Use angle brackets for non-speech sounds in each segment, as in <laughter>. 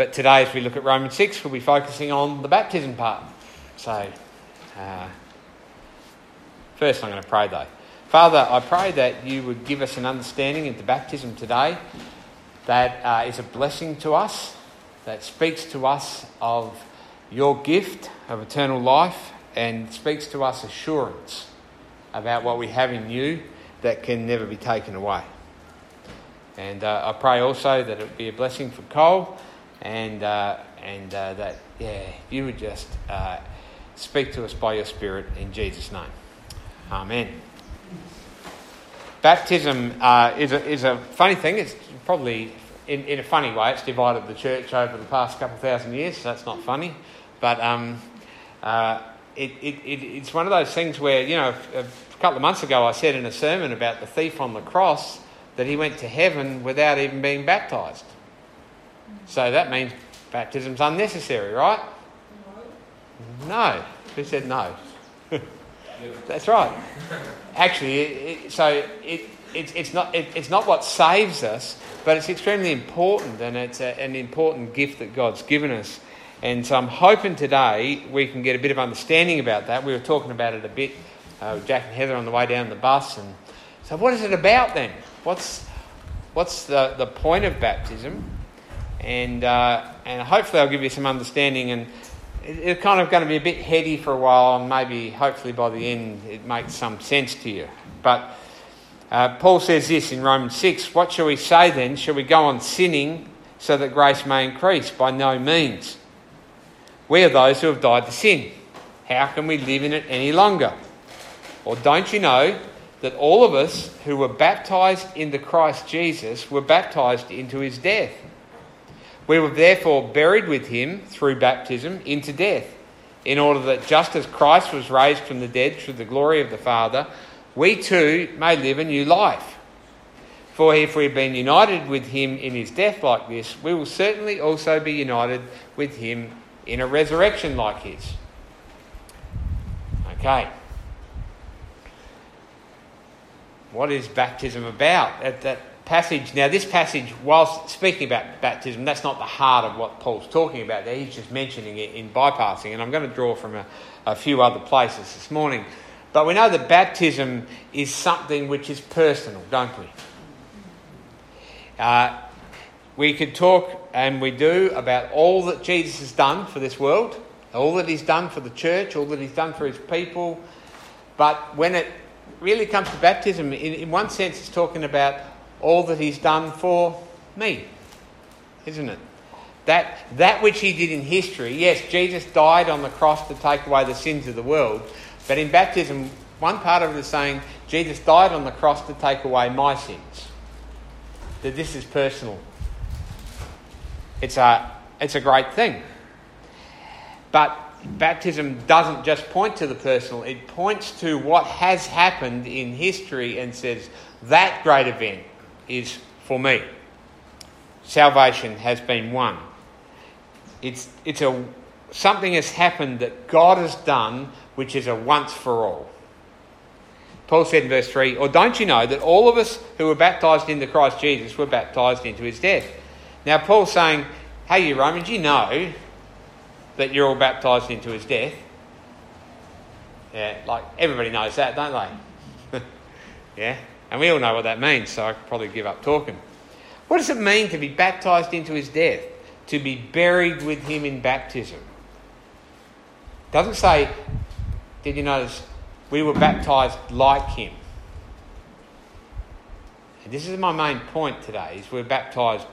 but today, as we look at Romans 6, we'll be focusing on the baptism part. So, uh, first, I'm going to pray though. Father, I pray that you would give us an understanding of the baptism today that uh, is a blessing to us, that speaks to us of your gift of eternal life, and speaks to us assurance about what we have in you that can never be taken away. And uh, I pray also that it would be a blessing for Cole and, uh, and uh, that, yeah, you would just uh, speak to us by your Spirit in Jesus' name. Amen. Baptism uh, is, a, is a funny thing. It's probably, in, in a funny way, it's divided the church over the past couple thousand years, so that's not funny. But um, uh, it, it, it, it's one of those things where, you know, a couple of months ago I said in a sermon about the thief on the cross that he went to heaven without even being baptized. So that means baptism's unnecessary, right? No. Who said no? <laughs> That's right. Actually, it, it, so it, it, it's, not, it's not what saves us, but it's extremely important and it's a, an important gift that God's given us. And so I'm hoping today we can get a bit of understanding about that. We were talking about it a bit uh, Jack and Heather on the way down the bus. And so, what is it about then? What's, what's the, the point of baptism? And, uh, and hopefully, I'll give you some understanding. And it's kind of going to be a bit heady for a while, and maybe, hopefully, by the end, it makes some sense to you. But uh, Paul says this in Romans 6 What shall we say then? Shall we go on sinning so that grace may increase? By no means. We are those who have died to sin. How can we live in it any longer? Or don't you know that all of us who were baptized into Christ Jesus were baptized into his death? We were therefore buried with him through baptism into death, in order that just as Christ was raised from the dead through the glory of the Father, we too may live a new life. For if we've been united with him in his death like this, we will certainly also be united with him in a resurrection like his. Okay. What is baptism about? That, that passage. Now, this passage, whilst speaking about baptism, that's not the heart of what Paul's talking about there. He's just mentioning it in bypassing. And I'm going to draw from a, a few other places this morning. But we know that baptism is something which is personal, don't we? Uh, we could talk, and we do, about all that Jesus has done for this world, all that he's done for the church, all that he's done for his people. But when it really comes to baptism, in, in one sense, it's talking about all that he's done for me, isn't it? That, that which he did in history, yes, Jesus died on the cross to take away the sins of the world, but in baptism, one part of it is saying Jesus died on the cross to take away my sins. That this is personal. It's a, it's a great thing. But baptism doesn't just point to the personal, it points to what has happened in history and says that great event is for me. Salvation has been won. It's, it's a, something has happened that God has done, which is a once for all. Paul said in verse 3 Or don't you know that all of us who were baptized into Christ Jesus were baptized into his death? Now, Paul's saying, Hey, you Romans, you know that you're all baptized into his death. Yeah, like everybody knows that, don't they? <laughs> yeah, and we all know what that means, so I could probably give up talking. What does it mean to be baptized into his death? To be buried with him in baptism. It doesn't say, did you notice, we were baptized like him. And this is my main point today, is we're baptized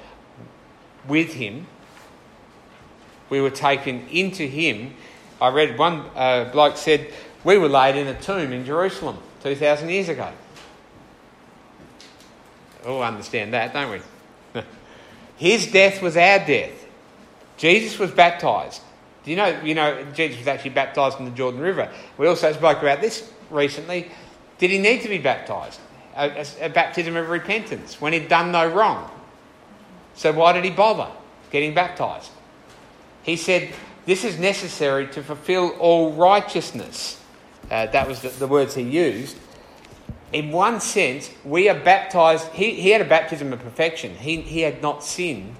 with him. We were taken into him. I read one uh, bloke said, we were laid in a tomb in Jerusalem 2,000 years ago all understand that, don't we? <laughs> His death was our death. Jesus was baptized. Do you know, you know, Jesus was actually baptized in the Jordan River. We also spoke about this recently. Did he need to be baptized? A, a, a baptism of repentance when he'd done no wrong. So why did he bother getting baptized? He said, This is necessary to fulfill all righteousness. Uh, that was the, the words he used in one sense, we are baptized. He, he had a baptism of perfection. He, he had not sinned.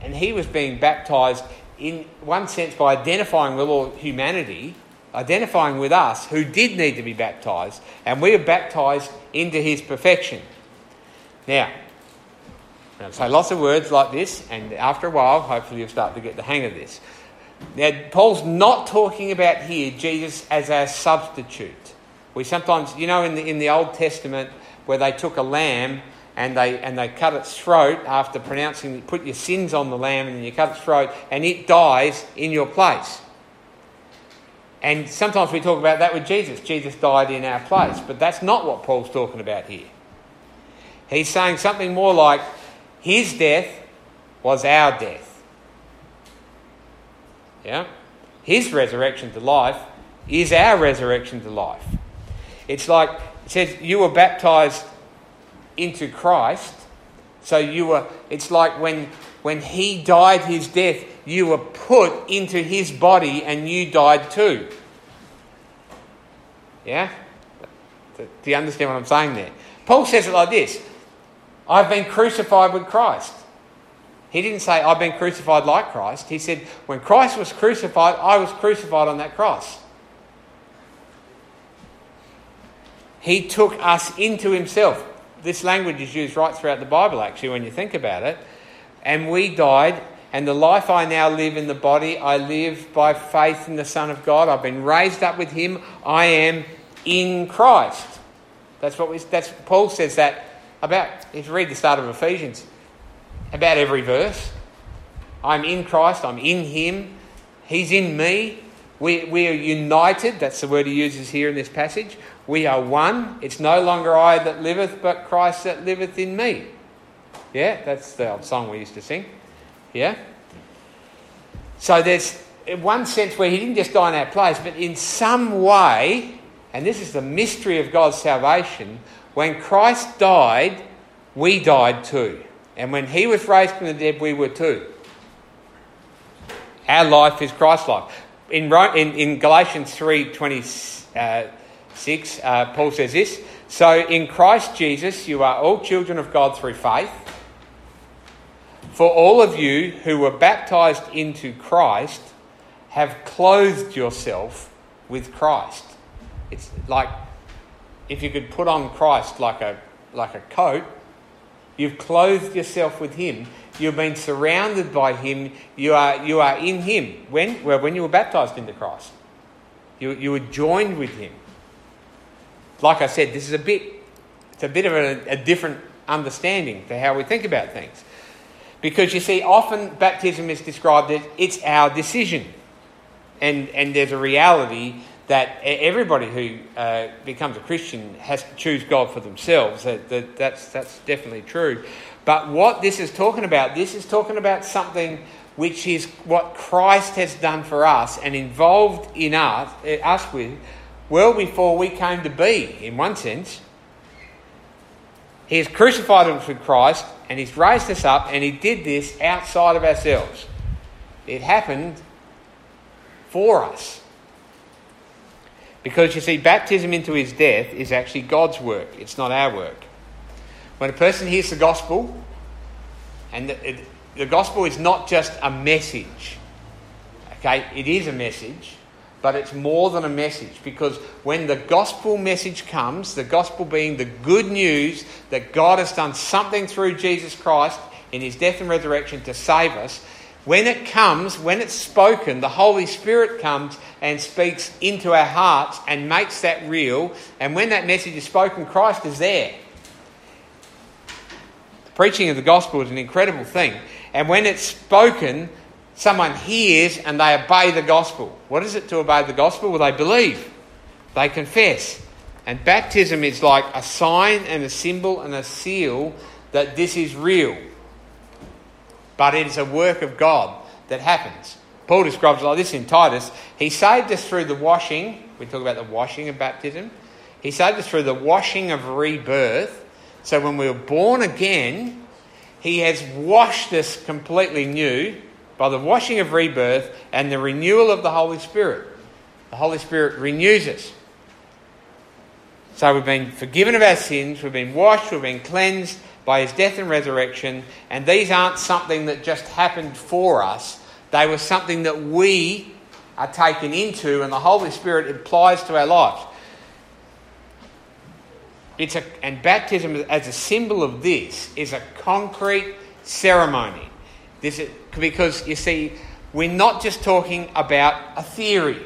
and he was being baptized in one sense by identifying with all humanity, identifying with us who did need to be baptized, and we are baptized into his perfection. Now, I'm say lots of words like this, and after a while, hopefully, you'll start to get the hang of this. Now, Paul's not talking about here Jesus as our substitute. We sometimes, you know, in the, in the Old Testament, where they took a lamb and they, and they cut its throat after pronouncing, put your sins on the lamb and you cut its throat, and it dies in your place. And sometimes we talk about that with Jesus. Jesus died in our place. But that's not what Paul's talking about here. He's saying something more like his death was our death. Yeah? His resurrection to life is our resurrection to life. It's like it says you were baptized into Christ. So you were it's like when when he died his death, you were put into his body and you died too. Yeah? Do you understand what I'm saying there? Paul says it like this I've been crucified with Christ. He didn't say, I've been crucified like Christ. He said, when Christ was crucified, I was crucified on that cross. He took us into himself. This language is used right throughout the Bible, actually, when you think about it. And we died, and the life I now live in the body, I live by faith in the Son of God. I've been raised up with him. I am in Christ. That's what we, that's, Paul says that about, if you read the start of Ephesians, about every verse. I'm in Christ, I'm in Him, He's in me. We, we are united, that's the word he uses here in this passage. We are one. It's no longer I that liveth, but Christ that liveth in me. Yeah, that's the old song we used to sing. Yeah? So there's one sense where he didn't just die in our place, but in some way, and this is the mystery of God's salvation, when Christ died, we died too. And when he was raised from the dead, we were too. Our life is Christ's life in, in, in Galatians 3 26, uh, Uh, Paul says this So in Christ Jesus, you are all children of God through faith. For all of you who were baptized into Christ have clothed yourself with Christ. It's like if you could put on Christ like a, like a coat, you've clothed yourself with Him You've been surrounded by Him. You are, you are in Him. When? Well, when you were baptized into Christ. You, you were joined with Him. Like I said, this is a bit, it's a bit of a, a different understanding to how we think about things. Because you see, often baptism is described as it's our decision. And, and there's a reality that everybody who uh, becomes a Christian has to choose God for themselves. That, that, that's, that's definitely true. But what this is talking about, this is talking about something which is what Christ has done for us and involved in us, eh, us with well before we came to be, in one sense. He has crucified us with Christ and He's raised us up, and He did this outside of ourselves. It happened for us. Because you see, baptism into His death is actually God's work, it's not our work. When a person hears the gospel, and the, the gospel is not just a message, okay, it is a message, but it's more than a message because when the gospel message comes, the gospel being the good news that God has done something through Jesus Christ in his death and resurrection to save us, when it comes, when it's spoken, the Holy Spirit comes and speaks into our hearts and makes that real. And when that message is spoken, Christ is there. The Preaching of the gospel is an incredible thing. And when it's spoken, someone hears and they obey the gospel. What is it to obey the gospel? Well, they believe, they confess. And baptism is like a sign and a symbol and a seal that this is real. But it is a work of God that happens. Paul describes like this in Titus He saved us through the washing. We talk about the washing of baptism. He saved us through the washing of rebirth so when we were born again, He has washed us completely new by the washing of rebirth and the renewal of the Holy Spirit. The Holy Spirit renews us. So we've been forgiven of our sins, we've been washed, we've been cleansed, by his death and resurrection, and these aren't something that just happened for us, they were something that we are taken into, and the Holy Spirit applies to our lives. It's a, and baptism, as a symbol of this, is a concrete ceremony. This is, because you see, we're not just talking about a theory.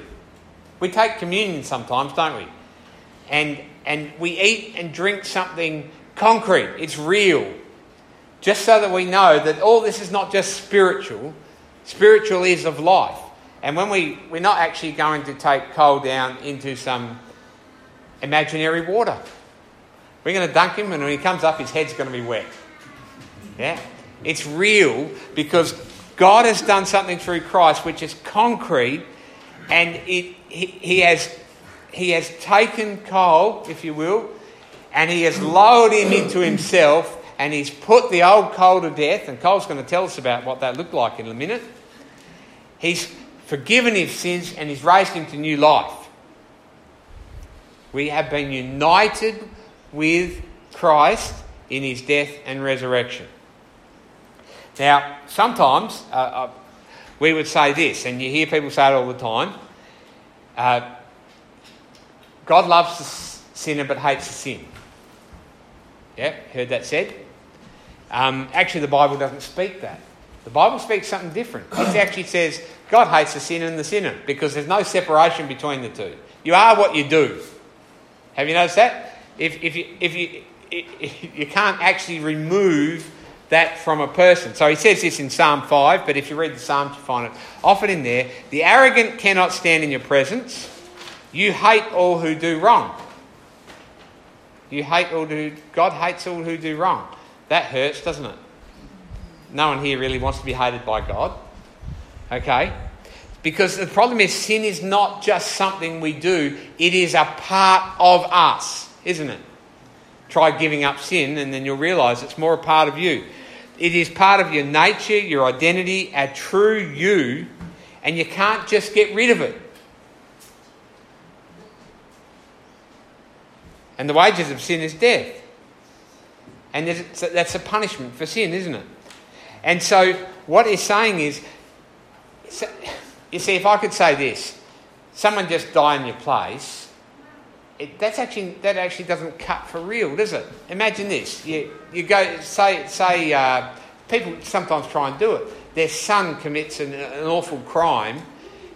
We take communion sometimes, don't we? And, and we eat and drink something concrete, it's real. Just so that we know that all this is not just spiritual, spiritual is of life. And when we, we're not actually going to take Cole down into some imaginary water. We're going to dunk him, and when he comes up, his head's going to be wet. Yeah? It's real because God has done something through Christ which is concrete, and it, he, he, has, he has taken Cole, if you will, and he has lowered him into himself, and he's put the old Cole to death. And Cole's going to tell us about what that looked like in a minute. He's forgiven his sins and he's raised him to new life. We have been united with Christ in his death and resurrection. Now, sometimes uh, uh, we would say this, and you hear people say it all the time uh, God loves the sinner but hates the sin. Yeah, heard that said? Um, actually, the Bible doesn't speak that. The Bible speaks something different. It <coughs> actually says God hates the sinner and the sinner because there's no separation between the two. You are what you do. Have you noticed that? If, if, you, if, you, if <laughs> you can't actually remove that from a person. So he says this in Psalm 5, but if you read the Psalms, you find it often in there. The arrogant cannot stand in your presence. You hate all who do wrong. You hate all who, God hates all who do wrong. That hurts, doesn't it? No one here really wants to be hated by God. Okay? Because the problem is, sin is not just something we do, it is a part of us, isn't it? Try giving up sin, and then you'll realize it's more a part of you. It is part of your nature, your identity, a true you, and you can't just get rid of it. And the wages of sin is death. And that's a punishment for sin, isn't it? And so, what he's saying is you see, if I could say this, someone just die in your place, it, that's actually, that actually doesn't cut for real, does it? Imagine this. You, you go, say, say uh, people sometimes try and do it. Their son commits an, an awful crime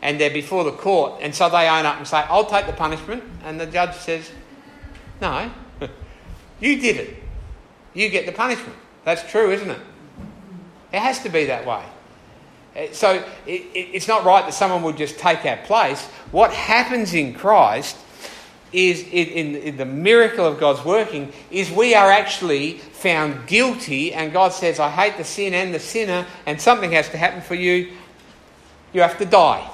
and they're before the court, and so they own up and say, I'll take the punishment. And the judge says, No, <laughs> you did it. You get the punishment. That's true, isn't it? It has to be that way. Uh, so it, it, it's not right that someone would just take our place. What happens in Christ is in, in, the miracle of God's working is we are actually found guilty, and God says, I hate the sin and the sinner, and something has to happen for you. You have to die.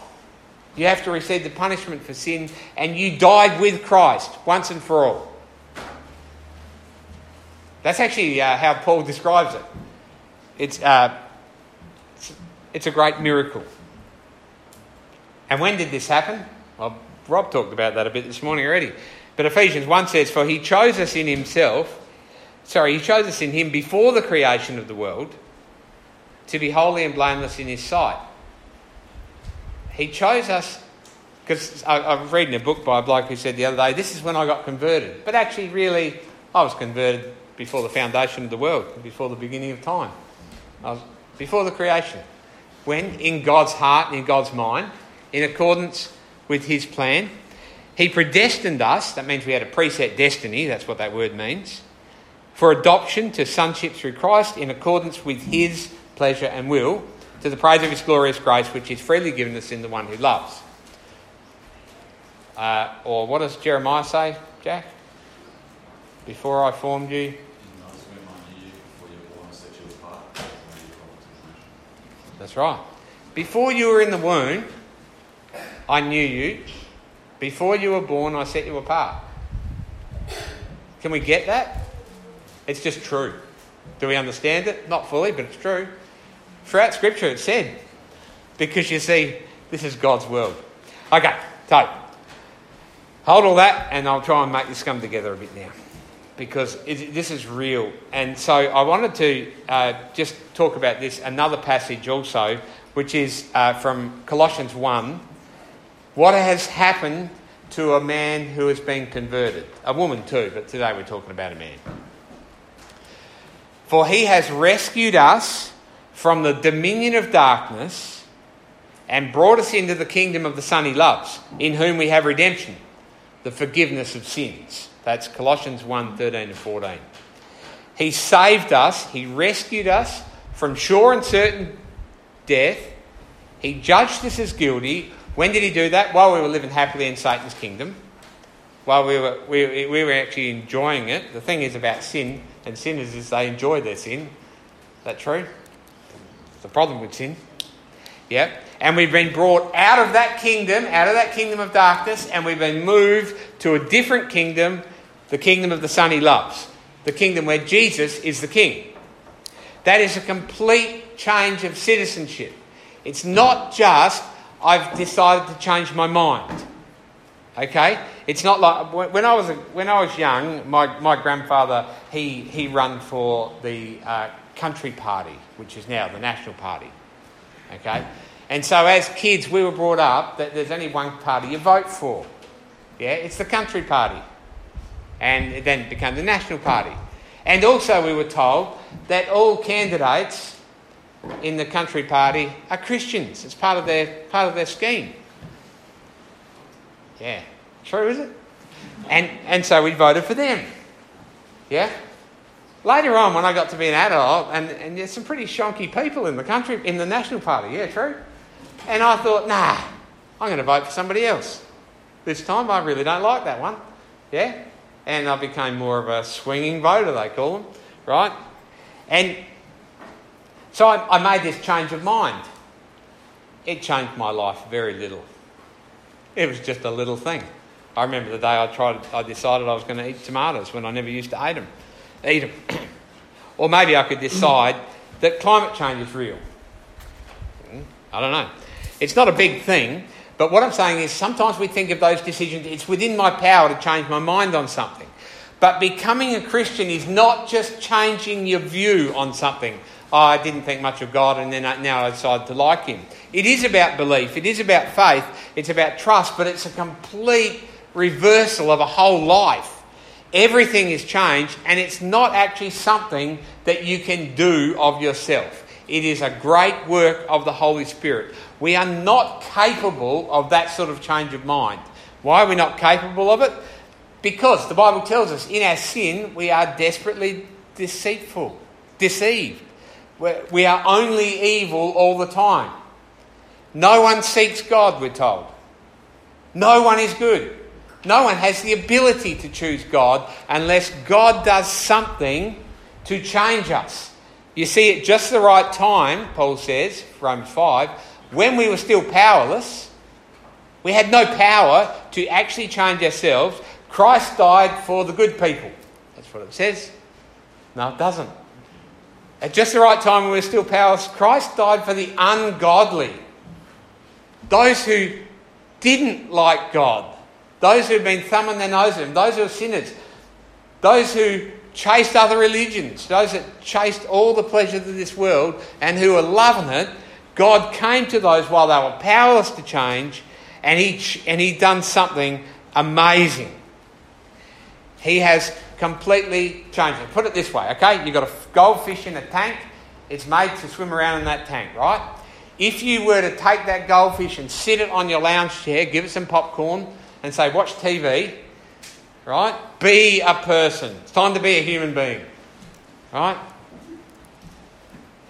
You have to receive the punishment for sin, and you died with Christ once and for all. That's actually uh, how Paul describes it. It's, uh, it's, it's a great miracle. And when did this happen? Well, Rob talked about that a bit this morning already. But Ephesians 1 says, For he chose us in himself, sorry, he chose us in him before the creation of the world to be holy and blameless in his sight. He chose us, because I, was reading a book by a bloke who said the other day, This is when I got converted. But actually, really, I was converted before the foundation of the world, before the beginning of time. Was before the creation. When in God's heart, and in God's mind, in accordance with his plan. He predestined us, that means we had a preset destiny, that's what that word means, for adoption to sonship through Christ in accordance with his pleasure and will, to the praise of his glorious grace, which is freely given us in the one who loves. Uh, or what does Jeremiah say, Jack? Before I formed you. That's right. Before you were in the womb, I knew you. Before you were born, I set you apart. Can we get that? It's just true. Do we understand it? Not fully, but it's true. Throughout Scripture, it's said. Because you see, this is God's world. Okay, so hold all that, and I'll try and make this come together a bit now. because it, this is real. And so I wanted to uh, just talk about this, another passage also, which is uh, from Colossians 1. What has happened to a man who has been converted? A woman too, but today we're talking about a man. For he has rescued us from the dominion of darkness and brought us into the kingdom of the Son he loves, in whom we have redemption, the forgiveness of sins. That's Colossians 1 13 to 14. He saved us, He rescued us from sure and certain death. He judged us as guilty. When did He do that? While we were living happily in Satan's kingdom. While we were, we, we were actually enjoying it. The thing is about sin and sinners is they enjoy their sin. Is that true? The problem with sin. Yep. And we've been brought out of that kingdom, out of that kingdom of darkness, and we've been moved to a different kingdom the kingdom of the Son he loves, the kingdom where Jesus is the king. That is a complete change of citizenship. It's not just, I've decided to change my mind. Okay? It's not like when I was, when I was young, my, my grandfather, he, he ran for the uh, country party, which is now the National Party. Okay? And so as kids, we were brought up that there's only one party you vote for. Yeah? It's the country party and it then became the National Party. And also, we were told that all candidates in the country party are Christians. It's part of their, part of their scheme. Yeah, true, is it? And, and so we voted for them. Yeah? Later on, when I got to be an adult, and, and there's some pretty shonky people in the country, in the National Party, yeah, true. And I thought, nah, I'm going to vote for somebody else. This time, I really don't like that one. Yeah? and I became more of a swinging voter, they call them, right? And so I, I made this change of mind. It changed my life very little. It was just a little thing. I remember the day I tried, I decided I was going to eat tomatoes when I never used to eat them. Eat them. <coughs> or maybe I could decide that climate change is real. I don't know. It's not a big thing, but what I'm saying is sometimes we think of those decisions, it's within my power to change my mind on something. But becoming a Christian is not just changing your view on something. Oh, I didn't think much of God and then I, now I decided to like Him. It is about belief, it is about faith, it's about trust, but it's a complete reversal of a whole life. Everything is changed, and it's not actually something that you can do of yourself. It is a great work of the Holy Spirit. We are not capable of that sort of change of mind. Why are we not capable of it? Because the Bible tells us in our sin we are desperately deceitful, deceived. We are only evil all the time. No one seeks God, we're told. No one is good. No one has the ability to choose God unless God does something to change us. You see, at just the right time, Paul says, Romans 5, when we were still powerless, we had no power to actually change ourselves. Christ died for the good people. That's what it says. No, it doesn't. At just the right time when we were still powerless, Christ died for the ungodly. Those who didn't like God. Those who had been thumbing their nose at Him. Those who are sinners. Those who chased other religions. Those that chased all the pleasures of this world and who were loving it God came to those while they were powerless to change, and he, and he done something amazing. He has completely changed it. Put it this way, okay? You've got a goldfish in a tank, it's made to swim around in that tank, right? If you were to take that goldfish and sit it on your lounge chair, give it some popcorn, and say, watch TV, right? Be a person. It's time to be a human being, right?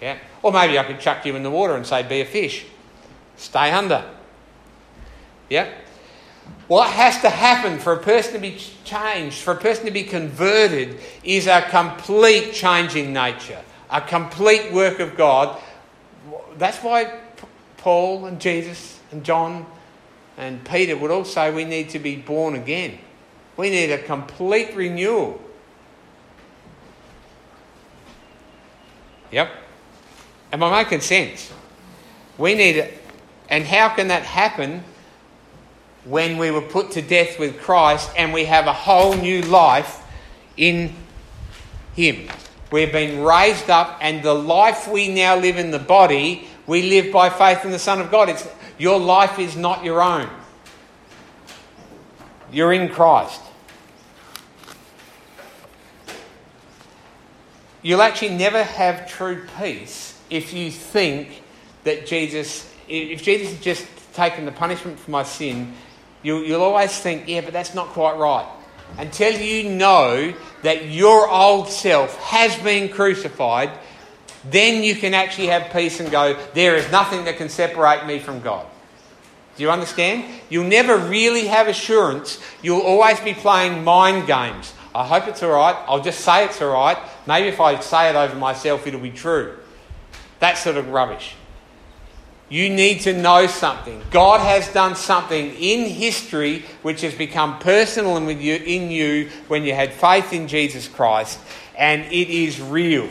Yeah. Or maybe I could chuck you in the water and say, be a fish. Stay under. Yeah? What has to happen for a person to be changed, for a person to be converted, is a complete changing nature, a complete work of God. That's why Paul and Jesus and John and Peter would all say we need to be born again. We need a complete renewal. Yep. Am I making sense? We need it. And how can that happen when we were put to death with Christ and we have a whole new life in Him. We've been raised up, and the life we now live in the body, we live by faith in the Son of God. It's, your life is not your own, you're in Christ. You'll actually never have true peace if you think that Jesus, if Jesus had just taken the punishment for my sin, you'll, you'll always think, yeah, but that's not quite right. Until you know that your old self has been crucified, then you can actually have peace and go, there is nothing that can separate me from God. Do you understand? You'll never really have assurance. You'll always be playing mind games. I hope it's all right. I'll just say it's all right. Maybe if I say it over myself, it'll be true. That sort of rubbish. You need to know something. God has done something in history which has become personal in you, in you when you had faith in Jesus Christ, and it is real.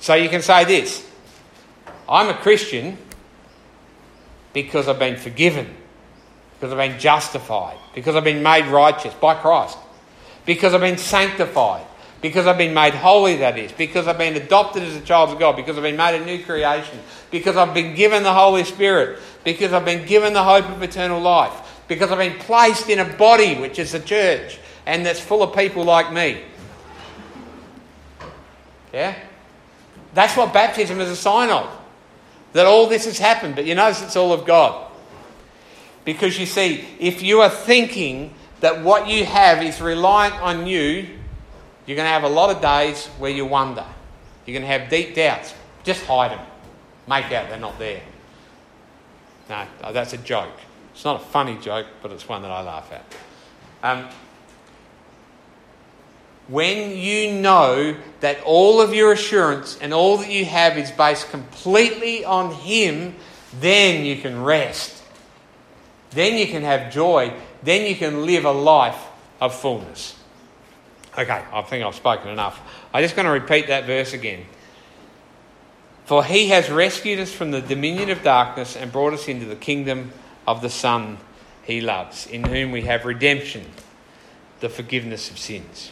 So you can say this I'm a Christian because I've been forgiven, because I've been justified, because I've been made righteous by Christ because I've been sanctified, because I've been made holy, that is, because I've been adopted as a child of God, because I've been made a new creation, because I've been given the Holy Spirit, because I've been given the hope of eternal life, because I've been placed in a body, which is the church, and that's full of people like me. Yeah? That's what baptism is a sign of. That all this has happened, but you notice it's all of God. Because you see, if you are thinking that what you have is reliant on you, you're going to have a lot of days where you wonder. You're going to have deep doubts. Just hide them. Make out they're not there. No, that's a joke. It's not a funny joke, but it's one that I laugh at. Um, when you know that all of your assurance and all that you have is based completely on Him, then you can rest. Then you can have joy then you can live a life of fullness. Okay, I think I've spoken enough. I'm just going to repeat that verse again. For he has rescued us from the dominion of darkness and brought us into the kingdom of the Son he loves, in whom we have redemption, the forgiveness of sins.